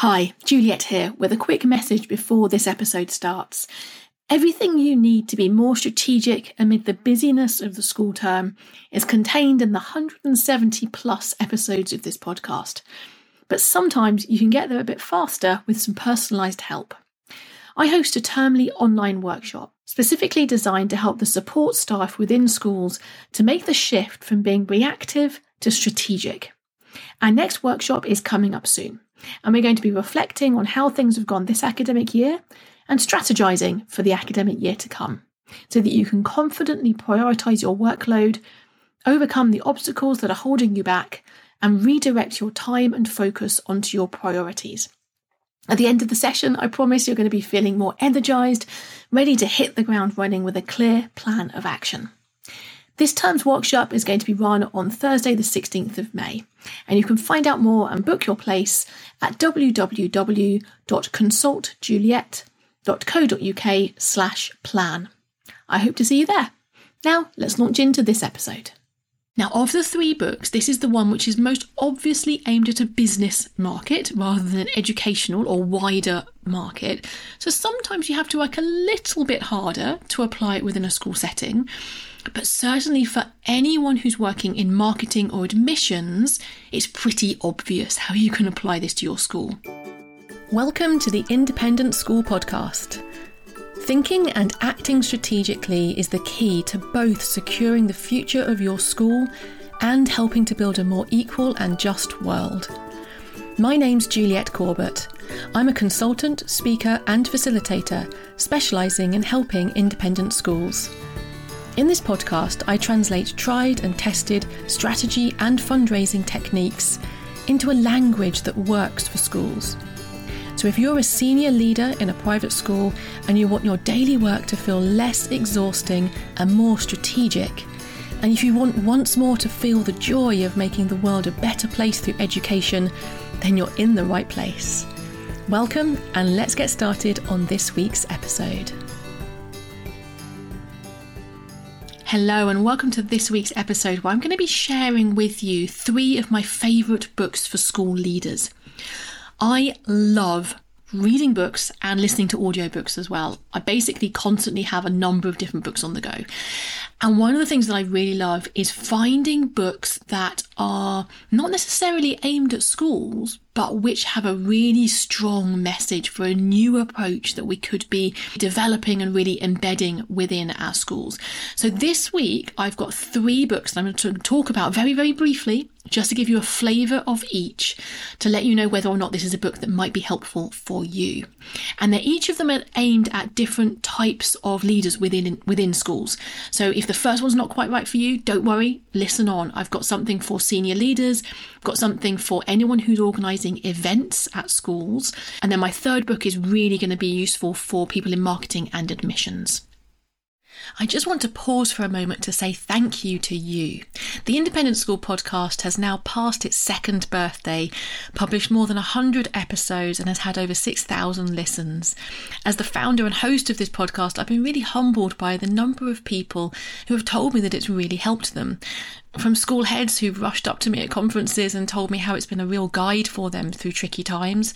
Hi, Juliet here with a quick message before this episode starts. Everything you need to be more strategic amid the busyness of the school term is contained in the 170 plus episodes of this podcast. But sometimes you can get there a bit faster with some personalised help. I host a termly online workshop specifically designed to help the support staff within schools to make the shift from being reactive to strategic. Our next workshop is coming up soon and we're going to be reflecting on how things have gone this academic year and strategizing for the academic year to come so that you can confidently prioritize your workload, overcome the obstacles that are holding you back, and redirect your time and focus onto your priorities. At the end of the session, I promise you're going to be feeling more energized, ready to hit the ground running with a clear plan of action. This term's workshop is going to be run on Thursday, the 16th of May, and you can find out more and book your place at www.consultjuliet.co.uk slash plan. I hope to see you there. Now, let's launch into this episode. Now, of the three books, this is the one which is most obviously aimed at a business market rather than an educational or wider market. So sometimes you have to work a little bit harder to apply it within a school setting. But certainly for anyone who's working in marketing or admissions, it's pretty obvious how you can apply this to your school. Welcome to the Independent School Podcast. Thinking and acting strategically is the key to both securing the future of your school and helping to build a more equal and just world. My name's Juliet Corbett. I'm a consultant, speaker, and facilitator specialising in helping independent schools. In this podcast, I translate tried and tested strategy and fundraising techniques into a language that works for schools. So, if you're a senior leader in a private school and you want your daily work to feel less exhausting and more strategic, and if you want once more to feel the joy of making the world a better place through education, then you're in the right place. Welcome, and let's get started on this week's episode. Hello, and welcome to this week's episode where I'm going to be sharing with you three of my favourite books for school leaders. I love reading books and listening to audiobooks as well. I basically constantly have a number of different books on the go. And one of the things that I really love is finding books that are not necessarily aimed at schools, but which have a really strong message for a new approach that we could be developing and really embedding within our schools. So this week, I've got three books that I'm going to talk about very, very briefly just to give you a flavour of each to let you know whether or not this is a book that might be helpful for you. And they're each of them are aimed at different types of leaders within within schools. So if the first one's not quite right for you, don't worry, listen on. I've got something for senior leaders, I've got something for anyone who's organising events at schools, and then my third book is really going to be useful for people in marketing and admissions. I just want to pause for a moment to say thank you to you. The Independent School podcast has now passed its second birthday, published more than 100 episodes, and has had over 6,000 listens. As the founder and host of this podcast, I've been really humbled by the number of people who have told me that it's really helped them from school heads who've rushed up to me at conferences and told me how it's been a real guide for them through tricky times,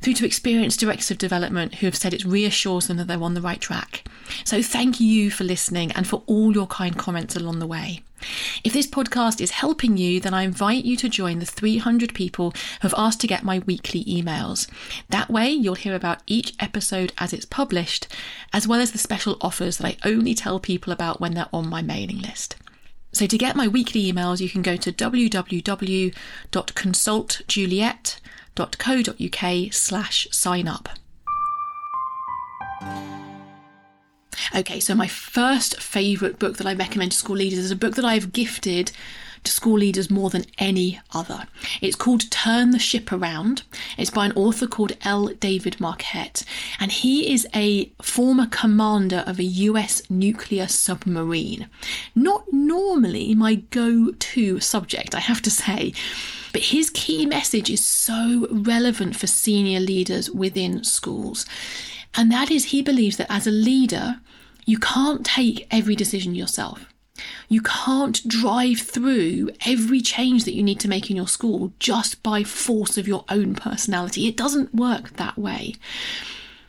through to experienced directors of development who have said it reassures them that they're on the right track. So thank you for listening and for all your kind comments along the way. If this podcast is helping you, then I invite you to join the 300 people who have asked to get my weekly emails. That way, you'll hear about each episode as it's published, as well as the special offers that I only tell people about when they're on my mailing list. So to get my weekly emails, you can go to www.consultjuliet.co.uk slash sign up. Okay, so my first favourite book that I recommend to school leaders is a book that I've gifted to school leaders more than any other. It's called Turn the Ship Around. It's by an author called L. David Marquet, and he is a former commander of a US nuclear submarine. Not normally my go to subject, I have to say. But his key message is so relevant for senior leaders within schools. And that is, he believes that as a leader, you can't take every decision yourself. You can't drive through every change that you need to make in your school just by force of your own personality. It doesn't work that way.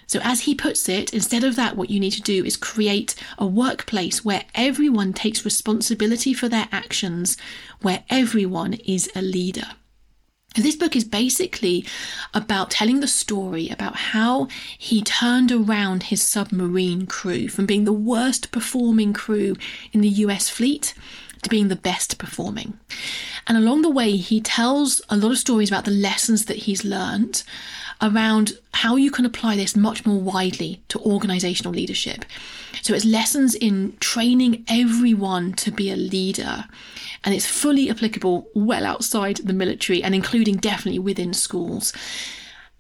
So, as he puts it, instead of that, what you need to do is create a workplace where everyone takes responsibility for their actions, where everyone is a leader. This book is basically about telling the story about how he turned around his submarine crew from being the worst performing crew in the US fleet to being the best performing. And along the way, he tells a lot of stories about the lessons that he's learned around how you can apply this much more widely to organizational leadership. So it's lessons in training everyone to be a leader. And it's fully applicable well outside the military and including definitely within schools.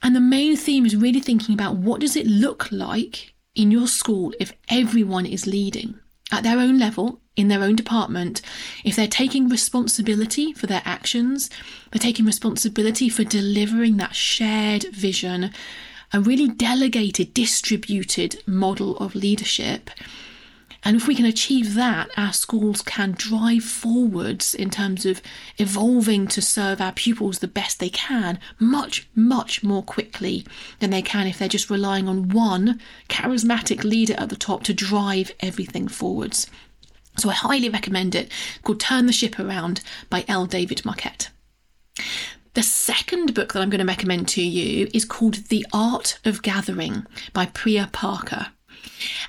And the main theme is really thinking about what does it look like in your school if everyone is leading at their own level in their own department, if they're taking responsibility for their actions, they're taking responsibility for delivering that shared vision, a really delegated, distributed model of leadership. And if we can achieve that, our schools can drive forwards in terms of evolving to serve our pupils the best they can much, much more quickly than they can if they're just relying on one charismatic leader at the top to drive everything forwards. So I highly recommend it, called Turn the Ship Around by L. David Marquet. The second book that I'm going to recommend to you is called The Art of Gathering by Priya Parker.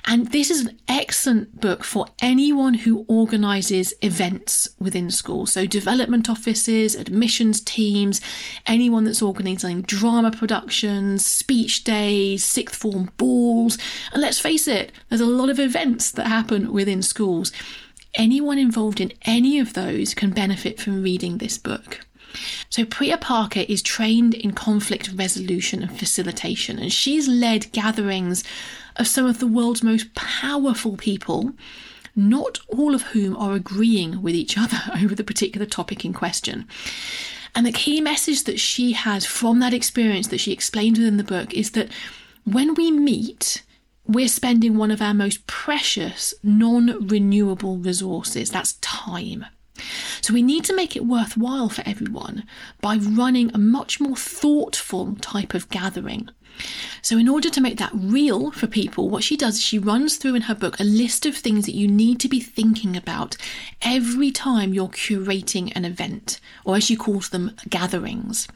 And this is an excellent book for anyone who organises events within schools. So, development offices, admissions teams, anyone that's organising drama productions, speech days, sixth form balls. And let's face it, there's a lot of events that happen within schools. Anyone involved in any of those can benefit from reading this book. So, Priya Parker is trained in conflict resolution and facilitation, and she's led gatherings of some of the world's most powerful people, not all of whom are agreeing with each other over the particular topic in question. And the key message that she has from that experience that she explains within the book is that when we meet, we're spending one of our most precious non renewable resources that's time. So we need to make it worthwhile for everyone by running a much more thoughtful type of gathering. So, in order to make that real for people, what she does is she runs through in her book a list of things that you need to be thinking about every time you're curating an event, or as she calls them, gatherings.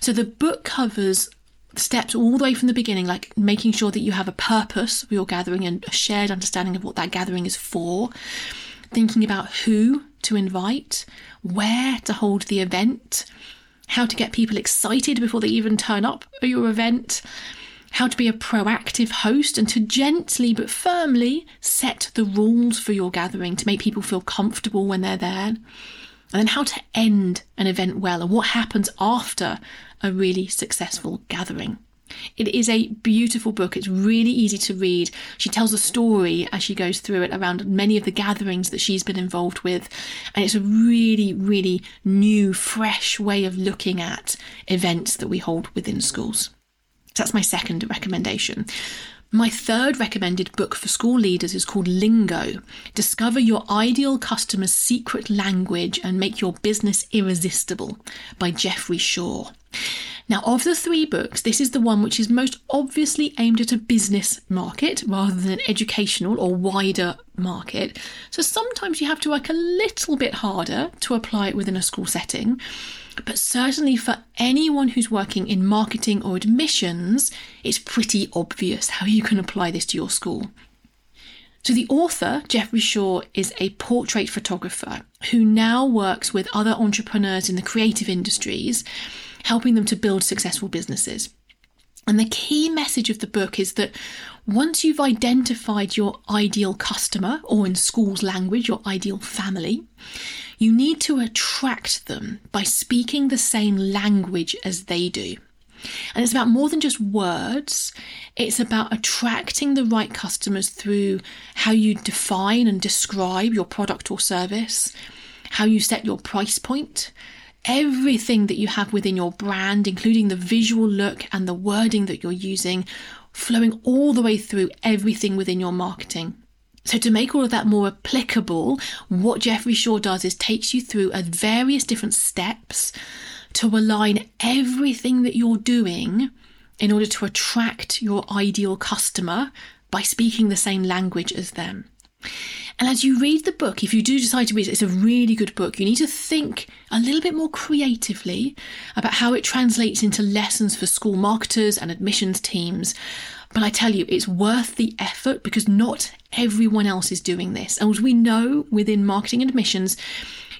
So, the book covers steps all the way from the beginning, like making sure that you have a purpose for your gathering and a shared understanding of what that gathering is for, thinking about who to invite, where to hold the event, how to get people excited before they even turn up at your event, how to be a proactive host and to gently but firmly set the rules for your gathering to make people feel comfortable when they're there. And then how to end an event well and what happens after a really successful gathering. It is a beautiful book. It's really easy to read. She tells a story as she goes through it around many of the gatherings that she's been involved with. And it's a really, really new, fresh way of looking at events that we hold within schools. So that's my second recommendation. My third recommended book for school leaders is called Lingo Discover Your Ideal Customer's Secret Language and Make Your Business Irresistible by Jeffrey Shaw. Now, of the three books, this is the one which is most obviously aimed at a business market rather than an educational or wider market. So sometimes you have to work a little bit harder to apply it within a school setting. But certainly for anyone who's working in marketing or admissions, it's pretty obvious how you can apply this to your school. So, the author, Jeffrey Shaw, is a portrait photographer who now works with other entrepreneurs in the creative industries helping them to build successful businesses. And the key message of the book is that once you've identified your ideal customer, or in school's language, your ideal family, you need to attract them by speaking the same language as they do. And it's about more than just words, it's about attracting the right customers through how you define and describe your product or service, how you set your price point, everything that you have within your brand, including the visual look and the wording that you're using, flowing all the way through everything within your marketing. So, to make all of that more applicable, what Jeffrey Shaw does is takes you through a various different steps to align everything that you're doing in order to attract your ideal customer by speaking the same language as them. And as you read the book, if you do decide to read it, it's a really good book. You need to think a little bit more creatively about how it translates into lessons for school marketers and admissions teams. But I tell you, it's worth the effort because not everyone else is doing this. And as we know within marketing and admissions,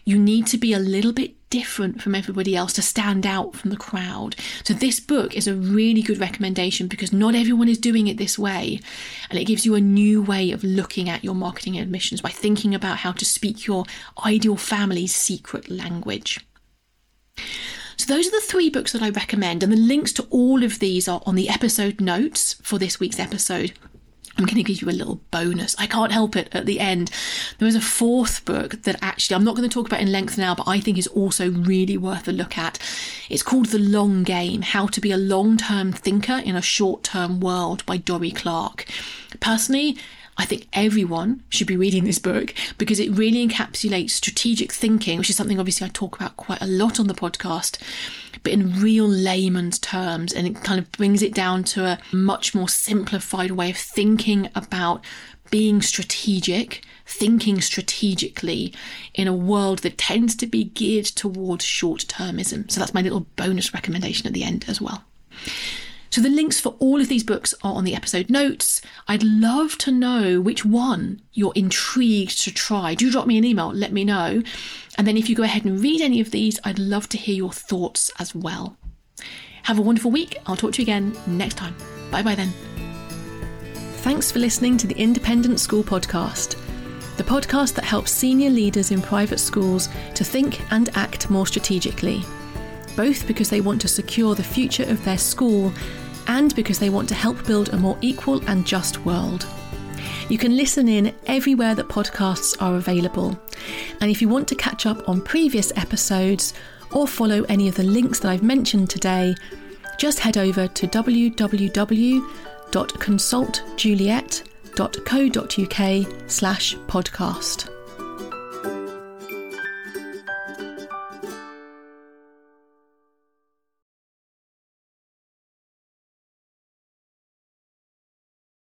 you need to be a little bit different from everybody else to stand out from the crowd. So, this book is a really good recommendation because not everyone is doing it this way. And it gives you a new way of looking at your marketing and admissions by thinking about how to speak your ideal family's secret language. So, those are the three books that I recommend, and the links to all of these are on the episode notes for this week's episode. I'm going to give you a little bonus. I can't help it at the end. There is a fourth book that actually I'm not going to talk about in length now, but I think is also really worth a look at. It's called The Long Game How to Be a Long Term Thinker in a Short Term World by Dorie Clark. Personally, I think everyone should be reading this book because it really encapsulates strategic thinking, which is something obviously I talk about quite a lot on the podcast, but in real layman's terms. And it kind of brings it down to a much more simplified way of thinking about being strategic, thinking strategically in a world that tends to be geared towards short termism. So that's my little bonus recommendation at the end as well. So the links for all of these books are on the episode notes. I'd love to know which one you're intrigued to try. Do drop me an email, let me know. And then if you go ahead and read any of these, I'd love to hear your thoughts as well. Have a wonderful week. I'll talk to you again next time. Bye bye then. Thanks for listening to the Independent School Podcast, the podcast that helps senior leaders in private schools to think and act more strategically, both because they want to secure the future of their school and because they want to help build a more equal and just world. You can listen in everywhere that podcasts are available. And if you want to catch up on previous episodes or follow any of the links that I've mentioned today, just head over to www.consultjuliet.co.uk slash podcast.